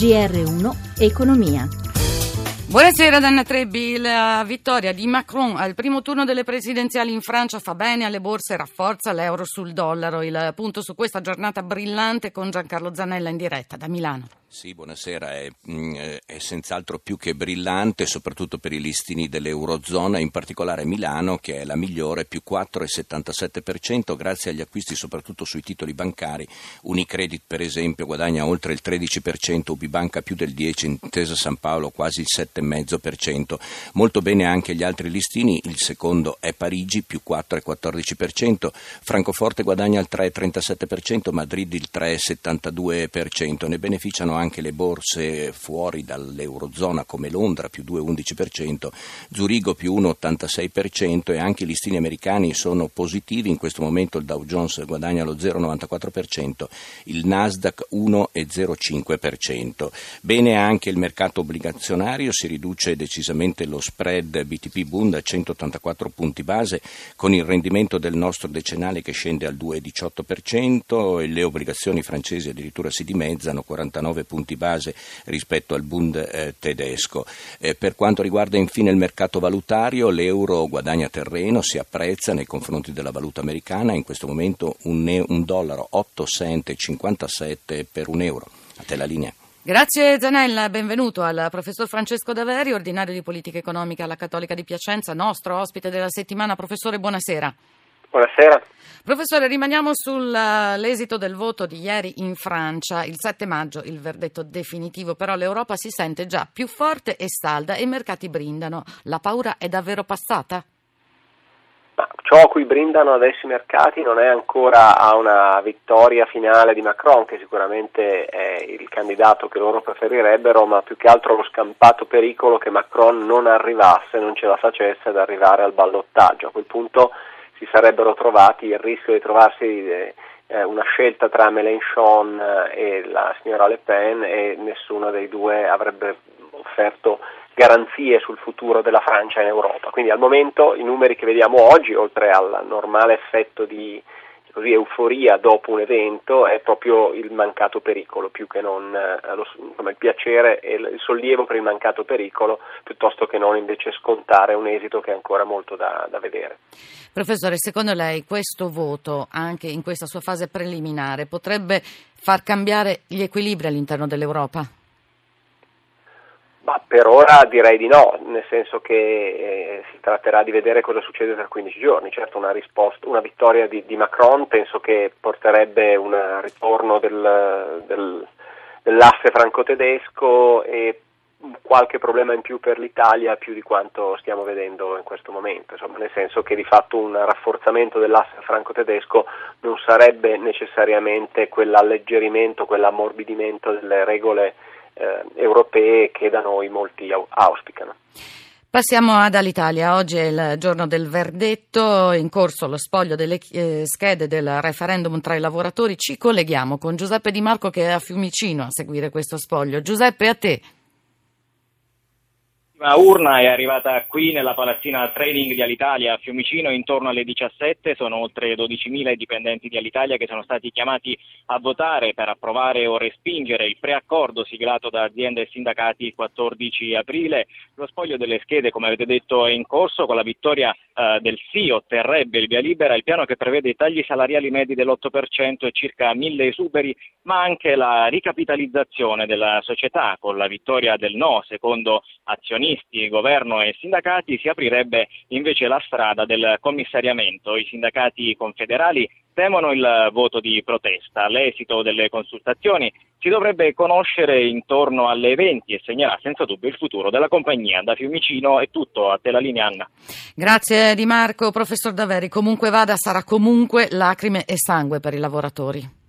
GR1 Economia. Buonasera Danna Trebbi, la vittoria di Macron al primo turno delle presidenziali in Francia fa bene alle borse e rafforza l'euro sul dollaro. Il punto su questa giornata brillante con Giancarlo Zanella in diretta da Milano. Sì, buonasera. È, mm, è, senz'altro più che brillante, soprattutto per i listini dell'Eurozona, in particolare Milano, che è la migliore, più 4,77%, grazie agli acquisti soprattutto sui titoli bancari. Unicredit, per esempio, guadagna oltre il 13%, Ubibanca più del 10%, Intesa San Paolo quasi il 7,5%. Molto bene anche gli altri listini, il secondo è Parigi, più 4,14%, Francoforte guadagna il 3,37%, Madrid il 3,72%. Ne beneficiano anche le borse fuori dall'Eurozona come Londra più 2,11%, Zurigo più 1,86% e anche i listini americani sono positivi, in questo momento il Dow Jones guadagna lo 0,94%, il Nasdaq 1,05%. Bene anche il mercato obbligazionario, si riduce decisamente lo spread BTP Bund a 184 punti base con il rendimento del nostro decennale che scende al 2,18% e le obbligazioni francesi addirittura si dimezzano 49 punti base rispetto al Bund eh, tedesco. Eh, per quanto riguarda infine il mercato valutario, l'euro guadagna terreno, si apprezza nei confronti della valuta americana, in questo momento un, un dollaro 8 cent e 57 per un euro. A te la linea. Grazie Zanella, benvenuto al professor Francesco Daveri, ordinario di politica economica alla Cattolica di Piacenza, nostro ospite della settimana. Professore, buonasera. Buonasera. Professore, rimaniamo sull'esito del voto di ieri in Francia. Il 7 maggio il verdetto definitivo, però l'Europa si sente già più forte e salda e i mercati brindano. La paura è davvero passata? Ma ciò a cui brindano adesso i mercati non è ancora a una vittoria finale di Macron, che sicuramente è il candidato che loro preferirebbero, ma più che altro lo scampato pericolo che Macron non arrivasse, non ce la facesse ad arrivare al ballottaggio. A quel punto si sarebbero trovati il rischio di trovarsi eh, eh, una scelta tra Mélenchon eh, e la signora Le Pen e nessuno dei due avrebbe offerto garanzie sul futuro della Francia in Europa. Quindi al momento i numeri che vediamo oggi, oltre al normale effetto di così, euforia dopo un evento è proprio il mancato pericolo, più che non eh, lo, il piacere e il sollievo per il mancato pericolo, piuttosto che non invece scontare un esito che è ancora molto da, da vedere. Professore, secondo lei questo voto, anche in questa sua fase preliminare, potrebbe far cambiare gli equilibri all'interno dell'Europa? Ma per ora direi di no, nel senso che eh, si tratterà di vedere cosa succede tra 15 giorni. Certo una, risposta, una vittoria di, di, Macron penso che porterebbe un ritorno del, del, dell'asse franco-tedesco e qualche problema in più per l'Italia più di quanto stiamo vedendo in questo momento, Insomma, nel senso che di fatto un rafforzamento dell'asse franco-tedesco non sarebbe necessariamente quell'alleggerimento, quell'ammorbidimento delle regole eh, europee che da noi molti auspicano. Passiamo ad Alitalia. Oggi è il giorno del verdetto, in corso lo spoglio delle eh, schede del referendum tra i lavoratori. Ci colleghiamo con Giuseppe Di Marco che è a Fiumicino a seguire questo spoglio. Giuseppe, a te. La urna è arrivata qui nella palazzina training di Alitalia a Fiumicino intorno alle 17, sono oltre 12.000 i dipendenti di Alitalia che sono stati chiamati a votare per approvare o respingere il preaccordo siglato da aziende e sindacati il 14 aprile. Lo spoglio delle schede, come avete detto, è in corso con la vittoria eh, del sì otterrebbe il via libera, il piano che prevede tagli salariali medi dell'8% e circa 1.000 esuberi, ma anche la ricapitalizzazione della società con la vittoria del no, secondo azionisti azionisti, governo e sindacati, si aprirebbe invece la strada del commissariamento. I sindacati confederali temono il voto di protesta. L'esito delle consultazioni si dovrebbe conoscere intorno alle 20 e segnerà senza dubbio il futuro della compagnia. Da Fiumicino è tutto, a te la linea Anna. Grazie Di Marco, professor Daveri. Comunque vada, sarà comunque lacrime e sangue per i lavoratori.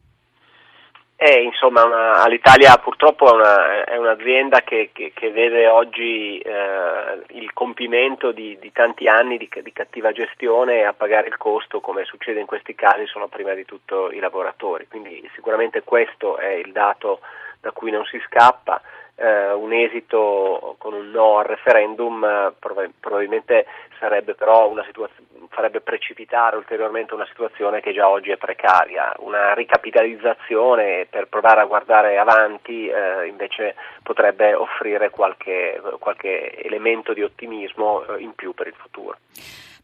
Eh, insomma, una, all'Italia purtroppo è, una, è un'azienda che, che, che, vede oggi eh, il compimento di, di tanti anni di, di, cattiva gestione e a pagare il costo, come succede in questi casi, sono prima di tutto i lavoratori. Quindi sicuramente questo è il dato da cui non si scappa. Eh, un esito con un no al referendum eh, probabilmente sarebbe però una situazione farebbe precipitare ulteriormente una situazione che già oggi è precaria. Una ricapitalizzazione per provare a guardare avanti eh, invece potrebbe offrire qualche, qualche elemento di ottimismo eh, in più per il futuro.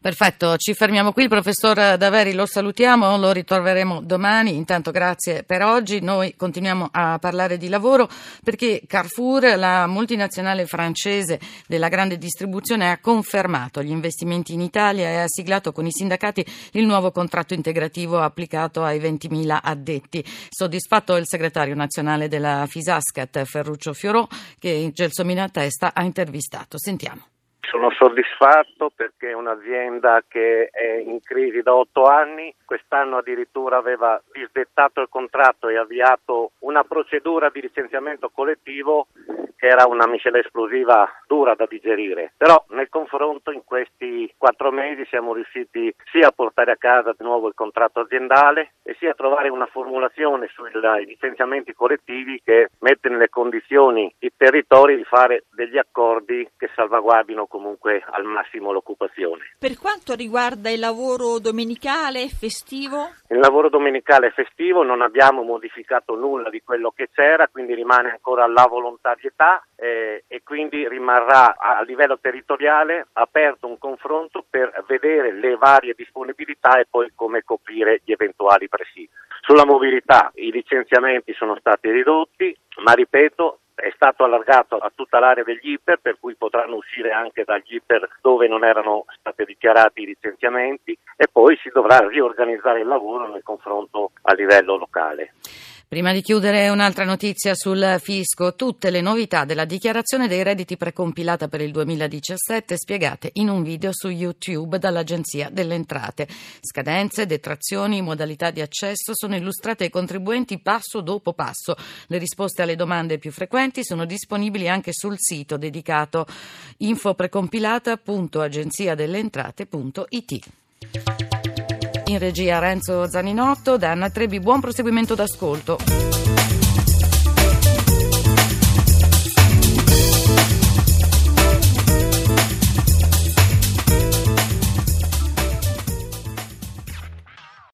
Perfetto, ci fermiamo qui. Il professor Daveri lo salutiamo, lo ritroveremo domani. Intanto grazie per oggi. Noi continuiamo a parlare di lavoro perché Carrefour, la multinazionale francese della grande distribuzione, ha confermato gli investimenti in Italia e ha siglato con i sindacati il nuovo contratto integrativo applicato ai 20.000 addetti. Soddisfatto il segretario nazionale della Fisascat, Ferruccio Fiorò, che Gelsomina Testa ha intervistato. Sentiamo. Sono soddisfatto perché è un'azienda che è in crisi da otto anni, quest'anno addirittura aveva disdettato il contratto e avviato una procedura di licenziamento collettivo che era una miscela esplosiva dura da digerire. Però nel confronto in questi quattro mesi siamo riusciti sia a portare a casa di nuovo il contratto aziendale e sia a trovare una formulazione sui licenziamenti collettivi che mette nelle condizioni i territori di fare degli accordi che salvaguardino comunque al massimo l'occupazione. Per quanto riguarda il lavoro domenicale e festivo? Il lavoro domenicale e festivo non abbiamo modificato nulla di quello che c'era, quindi rimane ancora la volontarietà eh, e quindi rimarrà a livello territoriale aperto un confronto per vedere le varie disponibilità e poi come coprire gli eventuali presidi. Sulla mobilità i licenziamenti sono stati ridotti, ma ripeto è stato allargato a tutta l'area degli iper, per cui potranno uscire anche dagli iper dove non erano stati dichiarati i licenziamenti e poi si dovrà riorganizzare il lavoro nel confronto a livello locale. Prima di chiudere un'altra notizia sul fisco, tutte le novità della dichiarazione dei redditi precompilata per il 2017 spiegate in un video su YouTube dall'Agenzia delle Entrate. Scadenze, detrazioni, modalità di accesso sono illustrate ai contribuenti passo dopo passo. Le risposte alle domande più frequenti sono disponibili anche sul sito dedicato infoprecompilata.agenziadellentrate.it. In regia Renzo Zaninotto, da Anna Trebi, buon proseguimento d'ascolto.